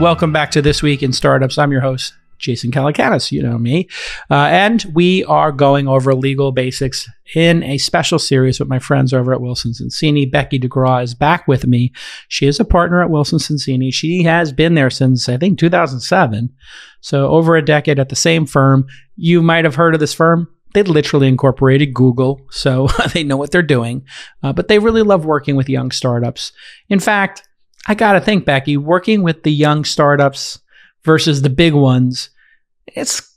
Welcome back to This Week in Startups. I'm your host, Jason Calacanis. You know me. Uh, and we are going over legal basics in a special series with my friends over at Wilson Sonsini. Becki DeGraw is back with me. She is a partner at Wilson Sonsini. She has been there since, I think, 2007. So over a decade at the same firm. You might have heard of this firm. They literally incorporated Google, so they know what they're doing. Uh, but they really love working with young startups. In fact, I got to think, Becki, working with the young startups versus the big ones, it's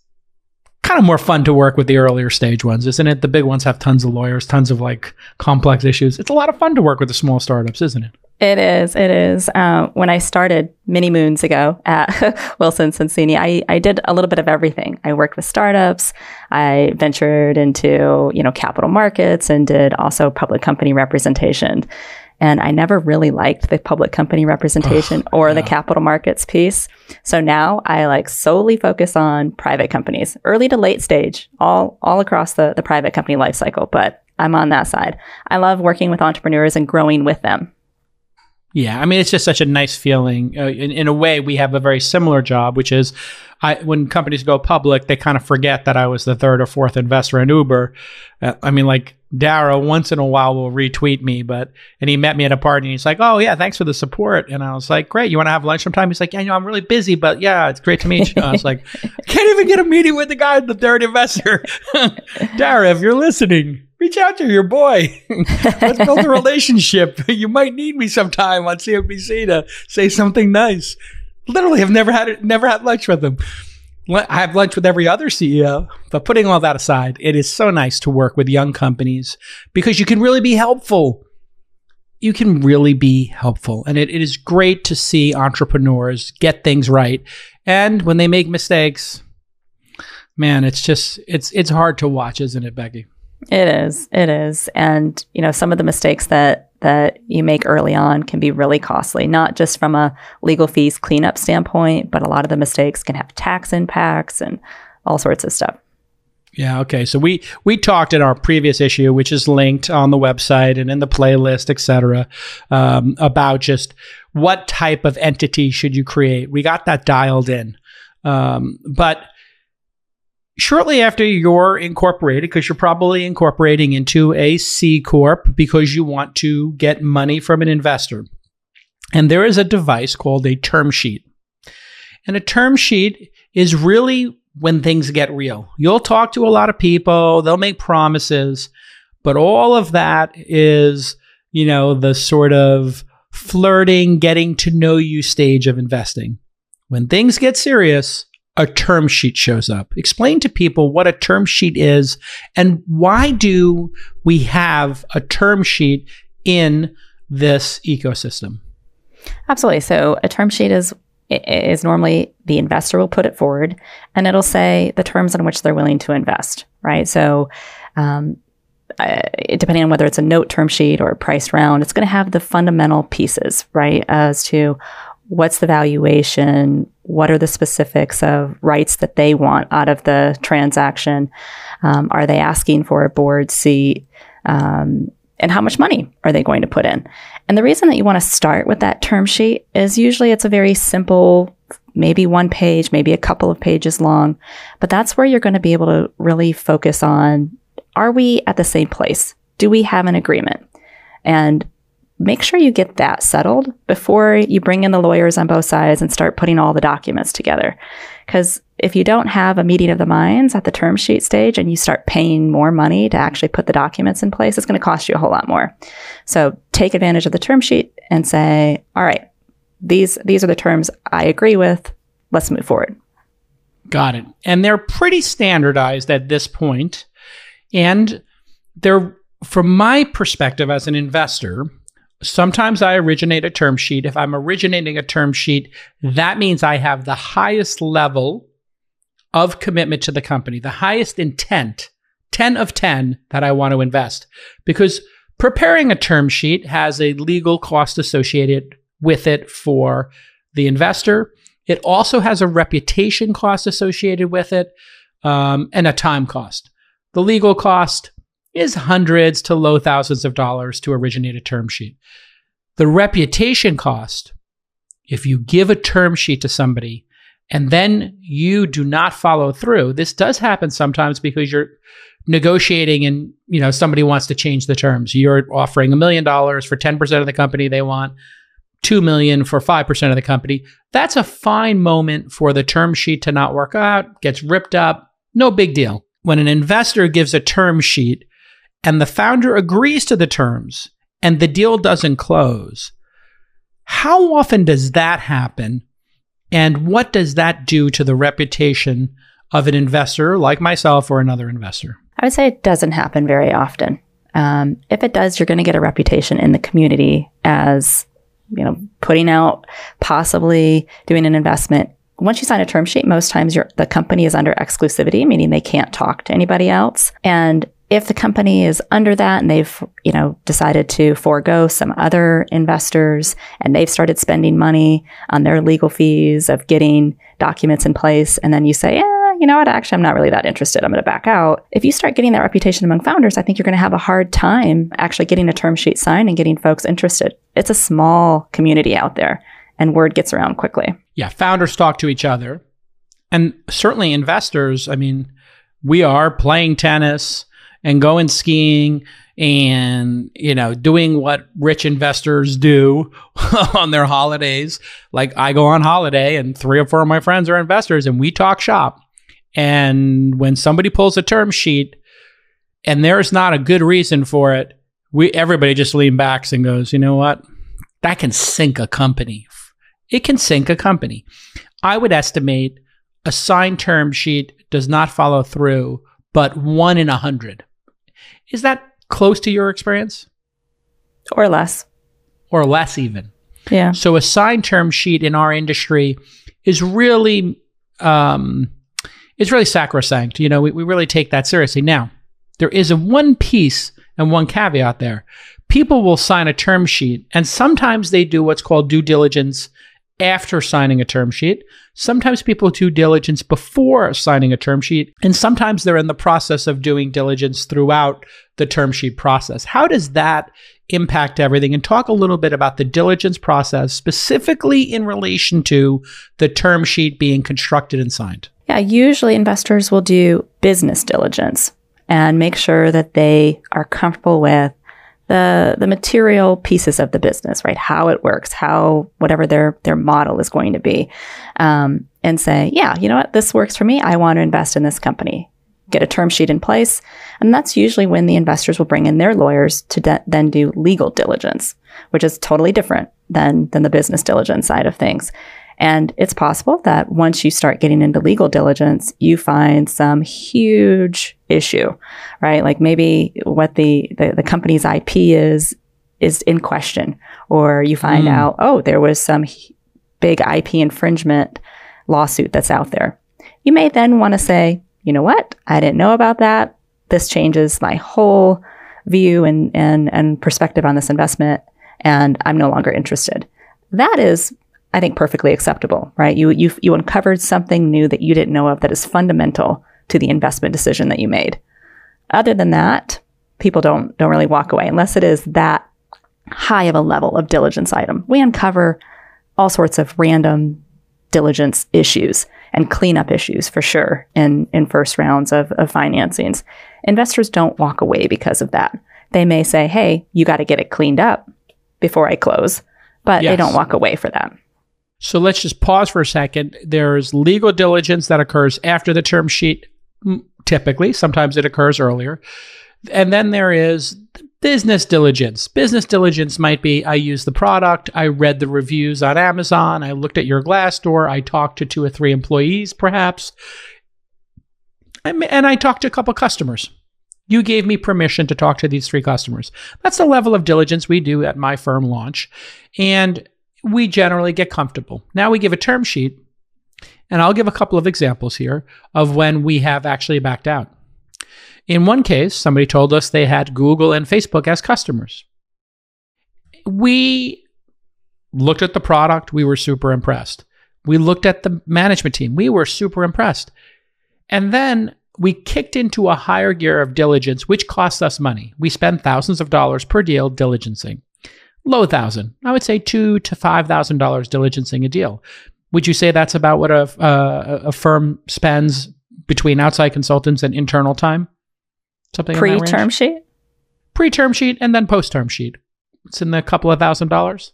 kind of more fun to work with the earlier stage ones, isn't it? The big ones have tons of lawyers, tons of like complex issues. It's a lot of fun to work with the small startups, isn't it? It is. It is. Uh, when I started many moons ago at Wilson Sonsini, I, I did a little bit of everything. I worked with startups. I ventured into you know capital markets and did also public company representation. And I never really liked the public company representation or yeah. the capital markets piece. So now I like solely focus on private companies, early to late stage, all, all across the, the private company lifecycle. But I'm on that side. I love working with entrepreneurs and growing with them. Yeah, I mean, it's just such a nice feeling. Uh, in, in a way, we have a very similar job, which is I, when companies go public, they kind of forget that I was the third or fourth investor in Uber. Uh, I mean, like Dara once in a while will retweet me, but and he met me at a party and he's like, "Oh yeah, thanks for the support." And I was like, "Great, you want to have lunch sometime?" He's like, "Yeah, you know, I'm really busy, but yeah, it's great to meet you." I was like, "I can't even get a meeting with the guy, the third investor." Dara, if you're listening, reach out to your boy. Let's build a relationship. you might need me sometime on CNBC to say something nice. Literally, I've never had it, never had lunch with him. I have lunch with every other CEO, but putting all that aside, it is so nice to work with young companies because you can really be helpful. You can really be helpful. And it, it is great to see entrepreneurs get things right. And when they make mistakes, man, it's just, it's, it's hard to watch, isn't it, Becki? It is. It is. And, you know, some of the mistakes that that you make early on can be really costly, not just from a legal fees cleanup standpoint, but a lot of the mistakes can have tax impacts and all sorts of stuff. Yeah. Okay. So we we talked in our previous issue, which is linked on the website and in the playlist, etc., um, about just what type of entity should you create. We got that dialed in, um, but shortly after you're incorporated, because you're probably incorporating into a C Corp because you want to get money from an investor. And there is a device called a term sheet. And a term sheet is really when things get real. You'll talk to a lot of people, they'll make promises, but all of that is, you know, the sort of flirting, getting to know you stage of investing. When things get serious, a term sheet shows up. Explain to people what a term sheet is and why do we have a term sheet in this ecosystem? Absolutely. So a term sheet is is normally the investor will put it forward and it'll say the terms on which they're willing to invest, right? So um, uh, depending on whether it's a note term sheet or a priced round, it's going to have the fundamental pieces, right? As to what's the valuation, what are the specifics of rights that they want out of the transaction, um, are they asking for a board seat, um, and how much money are they going to put in? And the reason that you want to start with that term sheet is usually it's a very simple, maybe one page, maybe a couple of pages long, but that's where you're going to be able to really focus on are we at the same place? Do we have an agreement? And make sure you get that settled before you bring in the lawyers on both sides and start putting all the documents together. Because if you don't have a meeting of the minds at the term sheet stage and you start paying more money to actually put the documents in place, it's going to cost you a whole lot more. So take advantage of the term sheet and say, all right, these, these are the terms I agree with. Let's move forward. Got it. And they're pretty standardized at this point. And they're, from my perspective as an investor, Sometimes I originate a term sheet. If I'm originating a term sheet, that means I have the highest level of commitment to the company, the highest intent, 10 of 10 that I want to invest. Because preparing a term sheet has a legal cost associated with it for the investor. It also has a reputation cost associated with it um, and a time cost. The legal cost, is hundreds to low thousands of dollars to originate a term sheet. The reputation cost if you give a term sheet to somebody and then you do not follow through, this does happen sometimes because you're negotiating and you know somebody wants to change the terms. You're offering a million dollars for 10% of the company they want, 2 million for 5% of the company. That's a fine moment for the term sheet to not work out, gets ripped up, no big deal. When an investor gives a term sheet and the founder agrees to the terms and the deal doesn't close, how often does that happen? And what does that do to the reputation of an investor like myself or another investor? I would say it doesn't happen very often. Um, if it does, you're going to get a reputation in the community as, you know, putting out possibly doing an investment. Once you sign a term sheet, most times the company is under exclusivity, meaning they can't talk to anybody else. And if the company is under that and they've, you know, decided to forego some other investors and they've started spending money on their legal fees of getting documents in place, and then you say, yeah, you know what, actually, I'm not really that interested. I'm going to back out. If you start getting that reputation among founders, I think you're going to have a hard time actually getting a term sheet signed and getting folks interested. It's a small community out there and word gets around quickly. Yeah, founders talk to each other. And certainly investors, I mean, we are playing tennis and going skiing and you know doing what rich investors do on their holidays. Like i go on holiday and three or four of my friends are investors and we talk shop. And when somebody pulls a term sheet and there's not a good reason for it we everybody just lean back and goes you know what? That can sink a company. It can sink a company. I would estimate a signed term sheet does not follow through but one in a hundred is that close to your experience? Or less. Or less, even. Yeah. So a signed term sheet in our industry is really um, it's really sacrosanct. You know, we, we really take that seriously. Now, there is a one piece and one caveat there. People will sign a term sheet, and sometimes they do what's called due diligence after signing a term sheet. Sometimes people do diligence before signing a term sheet, and sometimes they're in the process of doing diligence throughout the term sheet process. How does that impact everything? And talk a little bit about the diligence process, specifically in relation to the term sheet being constructed and signed. Yeah, usually investors will do business diligence and make sure that they are comfortable with the the material pieces of the business, right? How it works, how whatever their their model is going to be, um, and say, yeah, you know what, this works for me. I want to invest in this company. Get a term sheet in place, and that's usually when the investors will bring in their lawyers to de- then do legal diligence, which is totally different than than the business diligence side of things. And it's possible that once you start getting into legal diligence, you find some huge issue, right? Like maybe what the, the, the company's IP is, is in question, or you find mm. out, oh, there was some big IP infringement lawsuit that's out there. You may then want to say, you know what? I didn't know about that. This changes my whole view and, and, and perspective on this investment, and I'm no longer interested. That is I think perfectly acceptable, right? You, you, you uncovered something new that you didn't know of that is fundamental to the investment decision that you made. Other than that, people don't, don't really walk away unless it is that high of a level of diligence item. We uncover all sorts of random diligence issues and cleanup issues for sure in, in first rounds of, of financings. Investors don't walk away because of that. They may say, hey, you got to get it cleaned up before I close, but yes. they don't walk away for that. So let's just pause for a second. There's legal diligence that occurs after the term sheet, typically. Sometimes it occurs earlier. And then there is business diligence. Business diligence might be I used the product, I read the reviews on Amazon, I looked at your Glassdoor, I talked to two or three employees, perhaps, and I talked to a couple customers. You gave me permission to talk to these three customers. That's the level of diligence we do at my firm launch. And we generally get comfortable. Now we give a term sheet, and I'll give a couple of examples here of when we have actually backed out. In one case, somebody told us they had Google and Facebook as customers. We looked at the product, we were super impressed. We looked at the management team, we were super impressed. And then we kicked into a higher gear of diligence, which cost us money. We spend thousands of dollars per deal diligencing. Low thousand. I would say two to five thousand dollars diligencing a deal. Would you say that's about what a uh, a firm spends between outside consultants and internal time? Something pre-term sheet, pre-term sheet, and then post-term sheet. It's in the couple of thousand dollars.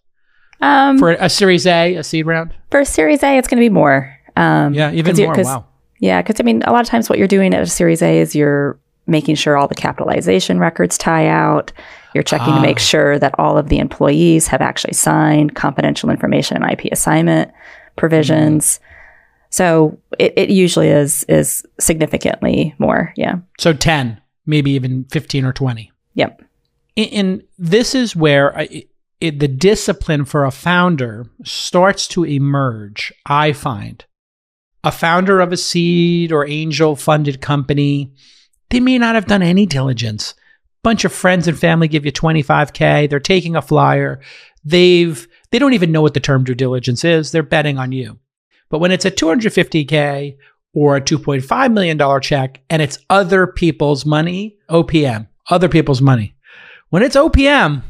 Um, for a Series A, a seed round. For a Series A, it's going to be more. Um, yeah, even more. Wow. Yeah, because I mean, a lot of times what you're doing at a Series A is you're making sure all the capitalization records tie out. You're checking ah. to make ah. sure that all of the employees have actually signed confidential information and IP assignment provisions. Mm. So it, it usually is is significantly more. Yeah. So ten, maybe even fifteen or twenty. Yep. And, and this is where I, it, the discipline for a founder starts to emerge. I find a founder of a seed or angel funded company, they may not have done any diligence. Bunch of friends and family give you 25k, they're taking a flyer. They've they don't even know what the term due diligence is. They're betting on you. But when it's a 250k or a 2.5 million dollar check and it's other people's money, OPM, other people's money. When it's OPM,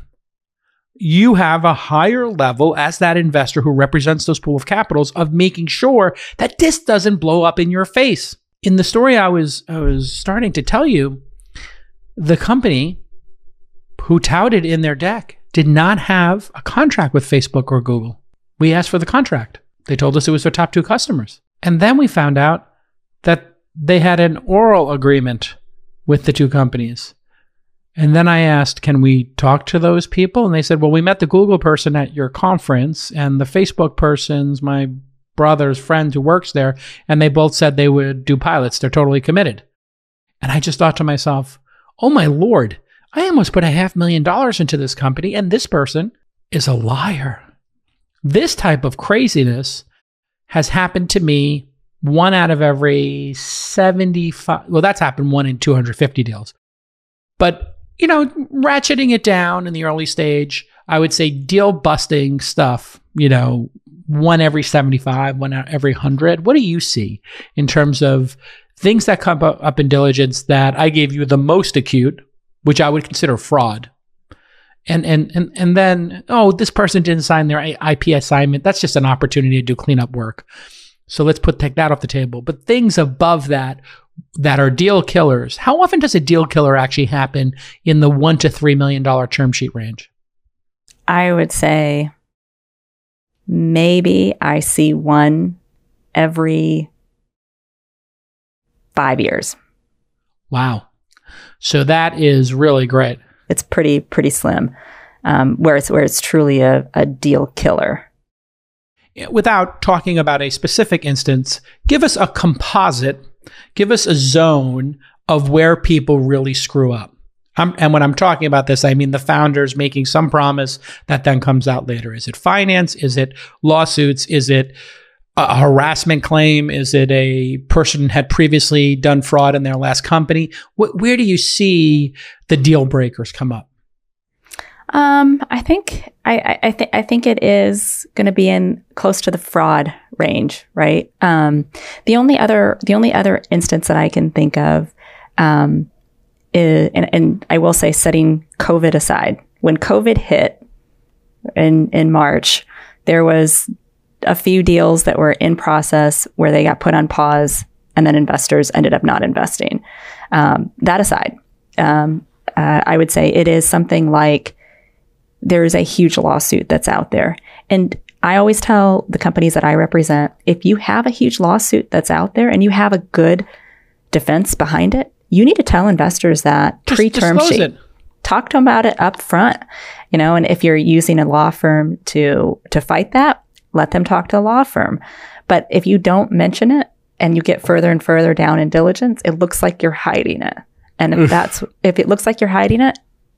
you have a higher level as that investor who represents those pool of capitals of making sure that this doesn't blow up in your face. In the story I was I was starting to tell you, the company who touted in their deck did not have a contract with Facebook or Google. We asked for the contract. They told us it was their top two customers. And then we found out that they had an oral agreement with the two companies. And then I asked, can we talk to those people? And they said, well, we met the Google person at your conference and the Facebook person's my brother's friend who works there. And they both said they would do pilots. They're totally committed. And I just thought to myself, oh my Lord, I almost put a half million dollars into this company and this person is a liar. This type of craziness has happened to me one out of every 75. Well, that's happened one in 250 deals. But you know, ratcheting it down in the early stage. I would say deal busting stuff, you know, one every 75, one every 100. What do you see in terms of things that come up in diligence that I gave you the most acute, which I would consider fraud? And, and and and then oh this person didn't sign their IP assignment that's just an opportunity to do cleanup work so let's put take that off the table but things above that that are deal killers. How often does a deal killer actually happen in the one to three million dollar term sheet range? I would say maybe I see one every five years. Wow. So that is really great. It's pretty pretty slim. Um, where it's where it's truly a, a deal killer. Without talking about a specific instance, give us a composite give us a zone of where people really screw up. I'm, and when I'm talking about this, I mean the founders making some promise that then comes out later. Is it finance? Is it lawsuits? Is it a harassment claim? Is it a person had previously done fraud in their last company? Wh- where do you see the deal breakers come up? Um, I think I, I, I think it is going to be in close to the fraud range, right? Um, the only other the only other instance that I can think of, um, is, and, and I will say, setting COVID aside, when COVID hit in in March, there was a few deals that were in process where they got put on pause, and then investors ended up not investing. Um, that aside, um, uh, I would say it is something like there is a huge lawsuit that's out there. And I always tell the companies that I represent if you have a huge lawsuit that's out there and you have a good defense behind it, you need to tell investors that pre term sheet. It. Talk to them about it up front. You know, and if you're using a law firm to to fight that, let them talk to a law firm. But if you don't mention it and you get further and further down in diligence, it looks like you're hiding it. And if that's if it looks like you're hiding it,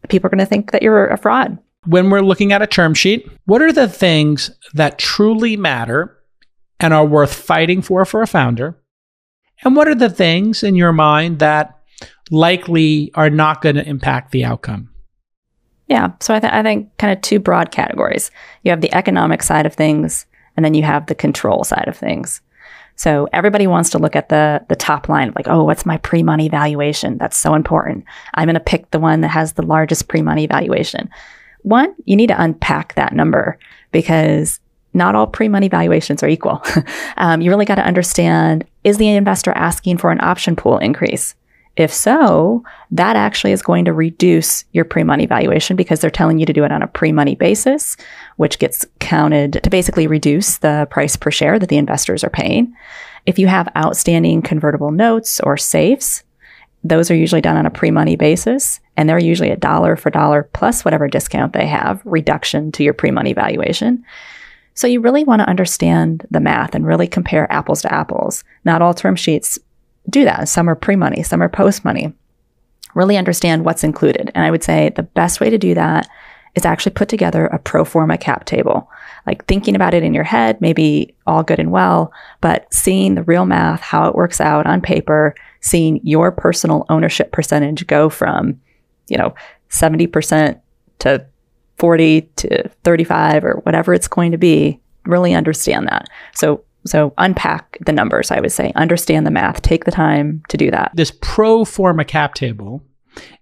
people are going to think that you're a fraud. When we're looking at a term sheet, what are the things that truly matter and are worth fighting for for a founder? And what are the things in your mind that likely are not going to impact the outcome? Yeah. So I, th- I think kind of two broad categories. You have the economic side of things, and then you have the control side of things. So everybody wants to look at the the top line, like, oh, what's my pre-money valuation? That's so important. I'm going to pick the one that has the largest pre-money valuation. one, you need to unpack that number because not all pre money valuations are equal. um, you really got to understand is the investor asking for an option pool increase? If so, that actually is going to reduce your pre money valuation because they're telling you to do it on a pre money basis, which gets counted to basically reduce the price per share that the investors are paying. If you have outstanding convertible notes or safes, those are usually done on a pre money basis, and they're usually a dollar for dollar plus whatever discount they have, reduction to your pre money valuation. So you really want to understand the math and really compare apples to apples. Not all term sheets do that. Some are pre money, some are post money. Really understand what's included. And I would say the best way to do that is actually put together a pro forma cap table. Like thinking about it in your head, maybe all good and well, but seeing the real math, how it works out on paper, seeing your personal ownership percentage go from, you know, 70% to 40 to 35 or whatever it's going to be, really understand that. So so unpack the numbers, I would say. Understand the math. Take the time to do that. This pro forma cap table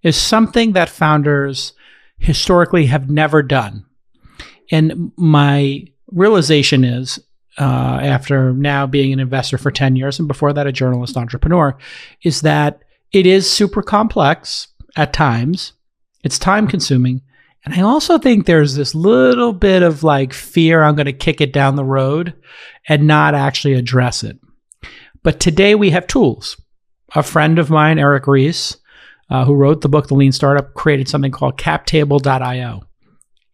is something that founders historically have never done. And my realization is, uh, after now being an investor for 10 years and before that a journalist entrepreneur, is that it is super complex at times. It's time consuming. And I also think there's this little bit of like fear I'm going to kick it down the road and not actually address it. But today we have tools. A friend of mine, Eric Ries, uh, who wrote the book The Lean Startup, created something called captable.io.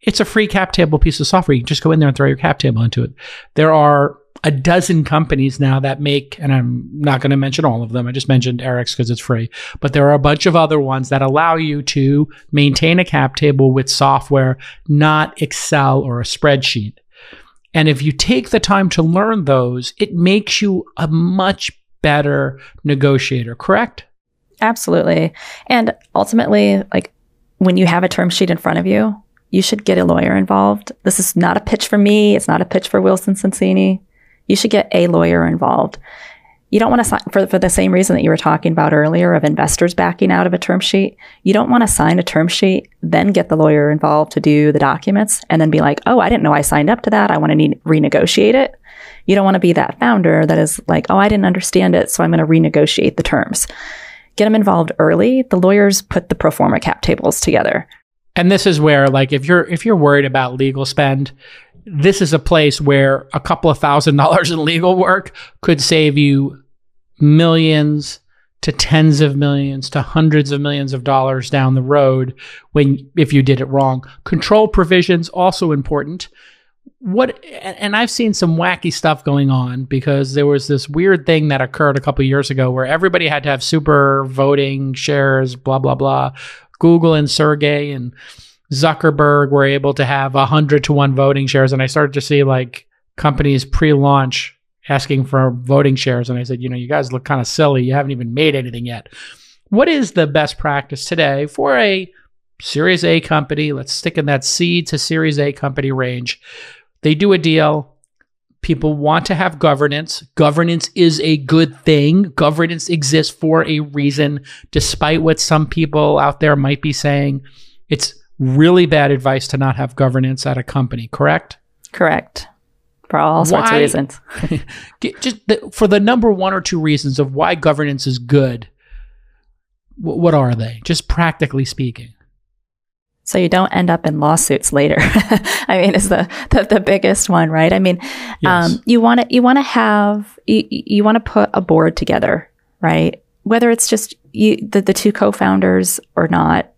It's a free cap table piece of software. You can just go in there and throw your cap table into it. There are a dozen companies now that make, and I'm not going to mention all of them. I just mentioned Eric's because it's free, but there are a bunch of other ones that allow you to maintain a cap table with software, not Excel or a spreadsheet. And if you take the time to learn those, it makes you a much better negotiator, correct? Absolutely. And ultimately, like when you have a term sheet in front of you, you should get a lawyer involved. This is not a pitch for me. It's not a pitch for Wilson Sonsini. You should get a lawyer involved. You don't want to sign for, for the same reason that you were talking about earlier of investors backing out of a term sheet. You don't want to sign a term sheet, then get the lawyer involved to do the documents and then be like, oh, I didn't know I signed up to that. I want to need, renegotiate it. You don't want to be that founder that is like, oh, I didn't understand it. So I'm going to renegotiate the terms. Get them involved early. The lawyers put the pro forma cap tables together. And this is where, like, if you're if you're worried about legal spend, this is a place where a couple of thousand dollars in legal work could save you millions to tens of millions to hundreds of millions of dollars down the road when if you did it wrong. Control provisions also important. What and I've seen some wacky stuff going on because there was this weird thing that occurred a couple years ago where everybody had to have super voting shares, blah blah blah. Google and Sergey and Zuckerberg were able to have a hundred to one voting shares, and I started to see like companies pre-launch asking for voting shares, and I said, you know, you guys look kind of silly. You haven't even made anything yet. What is the best practice today for a Series A company? Let's stick in that seed to Series A company range. They do a deal. People want to have governance. Governance is a good thing. Governance exists for a reason, despite what some people out there might be saying. It's really bad advice to not have governance at a company, correct? Correct. For all sorts why, of reasons. just the, for the number one or two reasons of why governance is good, w- what are they? Just practically speaking. So you don't end up in lawsuits later. I mean, is the, the, the biggest one, right? I mean, yes. um, you want to you want to have you, you want to put a board together, right? Whether it's just you, the the two co-founders or not,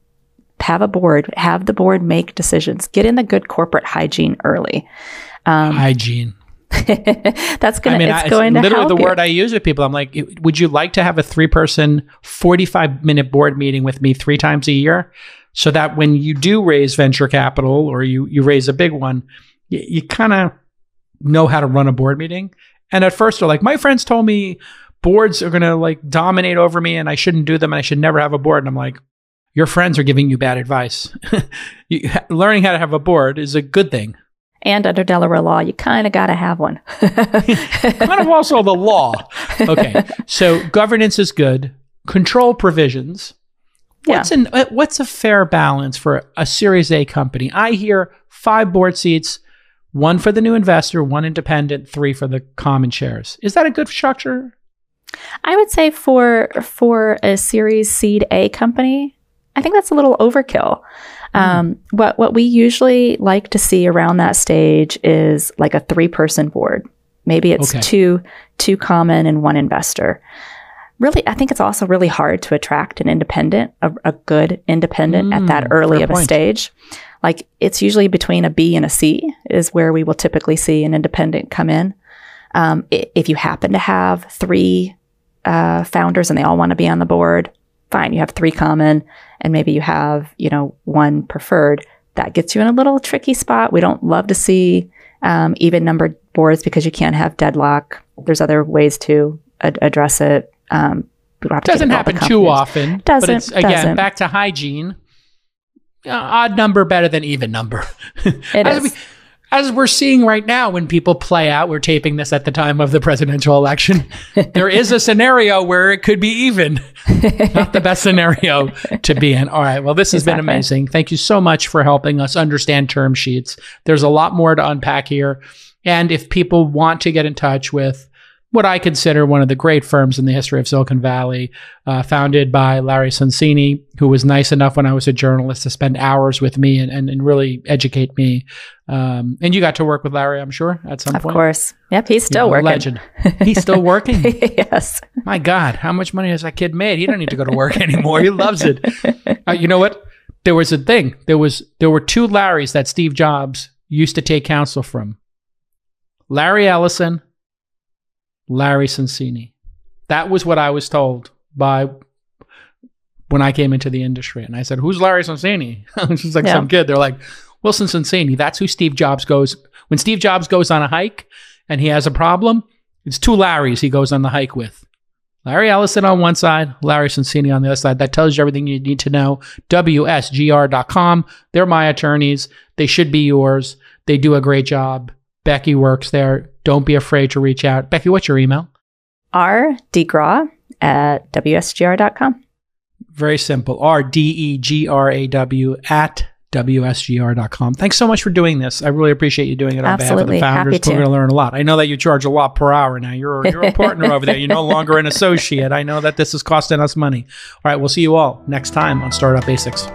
have a board, have the board make decisions, get in the good corporate hygiene early. Um, hygiene. that's gonna. I mean, it's I, going to literally the you. word I use with people. I'm like, would you like to have a three person, 45 minute board meeting with me three times a year, so that when you do raise venture capital or you you raise a big one, you, you kind of know how to run a board meeting. And at first, they're like, my friends told me boards are going to like dominate over me, and I shouldn't do them, and I should never have a board. And I'm like, your friends are giving you bad advice. you, learning how to have a board is a good thing. And under Delaware law, you kind of got to have one. kind of also the law. Okay. So governance is good. Control provisions. What's an uh, what's a fair balance for a Series A company? I hear five board seats, one for the new investor, one independent, three for the common shares. Is that a good structure? I would say for for a Series Seed A company, I think that's a little overkill. Mm. Um, what what we usually like to see around that stage is like a three person board. Maybe it's okay. two two common and one investor. Really, I think it's also really hard to attract an independent, a, a good independent mm, at that mm, early of a stage. Like it's usually between a B and a C is where we will typically see an independent come in. Um, if you happen to have three uh, founders and they all want to be on the board, fine. You have three common and maybe you have, you know, one preferred. That gets you in a little tricky spot. We don't love to see um, even numbered boards because you can't have deadlock. There's other ways to ad- address it. Um, doesn't happen too often. Doesn't. But it's, again, doesn't. back to hygiene. Uh, odd number better than even number. It is. We, as we're seeing right now when people play out, we're taping this at the time of the presidential election. there is a scenario where it could be even. Not the best scenario to be in. All right. Well, this has exactly. been amazing. Thank you so much for helping us understand term sheets. There's a lot more to unpack here. And if people want to get in touch with what I consider one of the great firms in the history of Silicon Valley, uh, founded by Larry Sonsini, who was nice enough when I was a journalist to spend hours with me and, and, and really educate me. Um, and you got to work with Larry, I'm sure, at some of point. Of course. Yep, he's still working. Legend. He's still working? yes. My God, how much money has that kid made? He don't need to go to work anymore. He loves it. Uh, you know what? There was a thing. There was there were two Larrys that Steve Jobs used to take counsel from. Larry Ellison Larry Sonsini. That was what I was told by when I came into the industry. And I said, Who's Larry Sonsini? it's just like yeah. some kid. They're like, Wilson Sonsini. That's who Steve Jobs goes. When Steve Jobs goes on a hike and he has a problem, it's two Larrys he goes on the hike with. Larry Ellison on one side, Larry Sonsini on the other side. That tells you everything you need to know. WSGR.com. They're my attorneys. They should be yours. They do a great job. Becki works there. Don't be afraid to reach out. Becki, what's your email? rdegraw at wsgr.com. Very simple. R D E G R A W at WSGR.com. Thanks so much for doing this. I really appreciate you doing it on Absolutely. behalf of the founders. We're going to learn a lot. I know that you charge a lot per hour now. You're, you're a partner over there. You're no longer an associate. I know that this is costing us money. All right, we'll see you all next time on Startup Basics.